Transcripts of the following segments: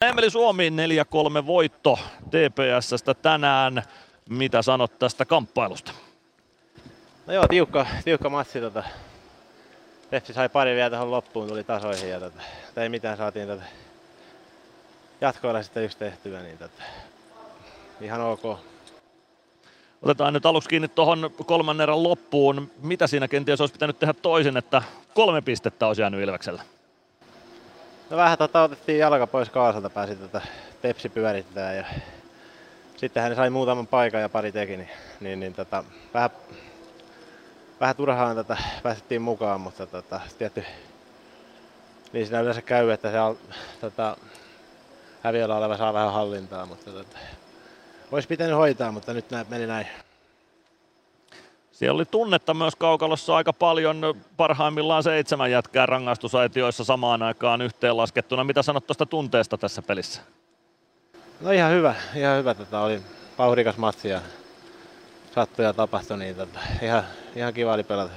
Emeli Suomi 4-3 voitto TPSstä tänään. Mitä sanot tästä kamppailusta? No joo, tiukka, tiukka matsi. Tota. Tepsi sai pari vielä tähän loppuun, tuli tasoihin ja tota, ei mitään, saatiin tota, jatkoilla sitten yksi tehtyä, niin tota, ihan ok. Otetaan nyt aluksi kiinni tuohon kolmannen erän loppuun. Mitä siinä kenties olisi pitänyt tehdä toisin, että kolme pistettä olisi jäänyt Ilveksellä? No vähän tota, otettiin jalka pois kaasalta, pääsi tota, Tepsi pyörittää ja sitten hän sai muutaman paikan ja pari teki, niin, niin, niin tota, vähän, vähän turhaan tota, päästettiin mukaan, mutta tota, tietty, niin siinä yleensä käy, että se tota, häviöllä oleva saa vähän hallintaa, mutta tota, olisi pitänyt hoitaa, mutta nyt meni näin. Siellä oli tunnetta myös kaukalossa aika paljon, parhaimmillaan seitsemän jätkää rangaistusaitioissa samaan aikaan yhteenlaskettuna. Mitä sanot tuosta tunteesta tässä pelissä? No ihan hyvä, ihan hyvä. Tota, oli vauhdikas matsi ja sattui ja tapahtui, niin tota, ihan, ihan kiva oli pelata.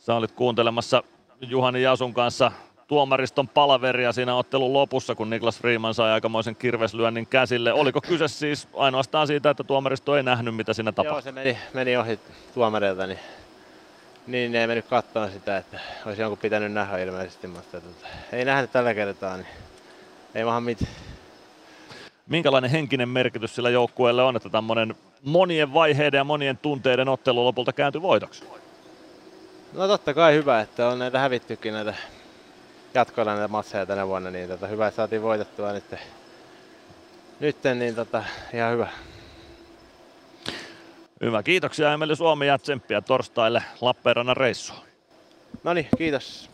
Sä olit kuuntelemassa Juhani Jasun kanssa tuomariston palaveria siinä ottelun lopussa, kun Niklas Freeman sai aikamoisen kirveslyönnin käsille. Oliko kyse siis ainoastaan siitä, että tuomaristo ei nähnyt, mitä siinä tapahtui? Joo, se meni, meni ohi tuomareilta, niin, niin ei mennyt katsoa sitä, että olisi jonkun pitänyt nähdä ilmeisesti, mutta tota, ei nähnyt tällä kertaa, niin ei maha mitään. Minkälainen henkinen merkitys sillä joukkueelle on, että tämmöinen monien vaiheiden ja monien tunteiden ottelu lopulta kääntyi voitoksi? No totta kai hyvä, että on näitä hävittykin näitä jatkoilla näitä matseja tänä vuonna, niin tota, hyvä, saatiin voitettua nyt. Nyt niin tota, ihan hyvä. Hyvä, kiitoksia Emeli Suomi ja tsemppiä torstaille Lappeenrannan reissuun. No niin, kiitos.